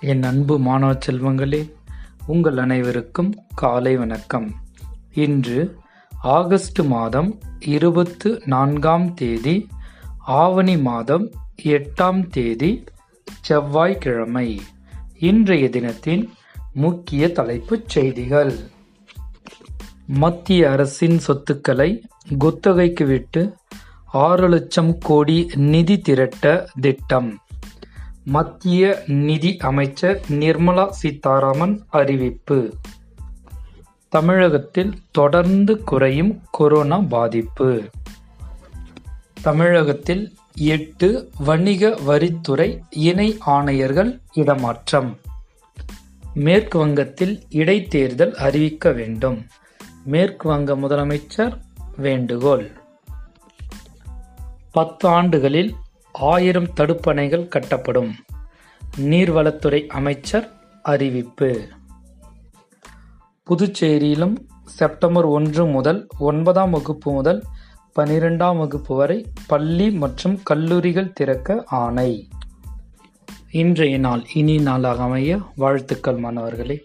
என் அன்பு மாணவ செல்வங்களே உங்கள் அனைவருக்கும் காலை வணக்கம். இன்று ஆகஸ்ட் மாதம் இருபத்து நான்காம் தேதி ஆவணி மாதம் எட்டாம் தேதி செவ்வாய்க்கிழமை. இன்றைய தினத்தின் முக்கிய தலைப்புச் செய்திகள். மத்திய அரசின் சொத்துக்களை குத்தகைக்கு விட்டு ஆறு லட்சம் கோடி நிதி திரட்ட திட்டம். மத்திய நிதி அமைச்சர் நிர்மலா சீதாராமன் அறிவிப்பு. தமிழகத்தில் தொடர்ந்து குறையும் கொரோனா பாதிப்பு. தமிழகத்தில் எட்டு வணிக வரித்துறை இணை ஆணையர்கள் இடமாற்றம். மேற்கு வங்கத்தில் இடைத்தேர்தல் அறிவிக்க வேண்டும். மேற்கு வங்க முதலமைச்சர் வேண்டுகோள். பத்து ஆண்டுகளில் ஆயிரம் தடுப்பணைகள் கட்டப்படும். நீர்வளத்துறை அமைச்சர் அறிவிப்பு. புதுச்சேரியிலும் செப்டம்பர் ஒன்று முதல் ஒன்பதாம் வகுப்பு முதல் பனிரெண்டாம் வகுப்பு வரை பள்ளி மற்றும் கல்லூரிகள் திறக்க ஆணை. இன்றைய நாள் இனி நாளாக அமைய வாழ்த்துக்கள் மாணவர்களே.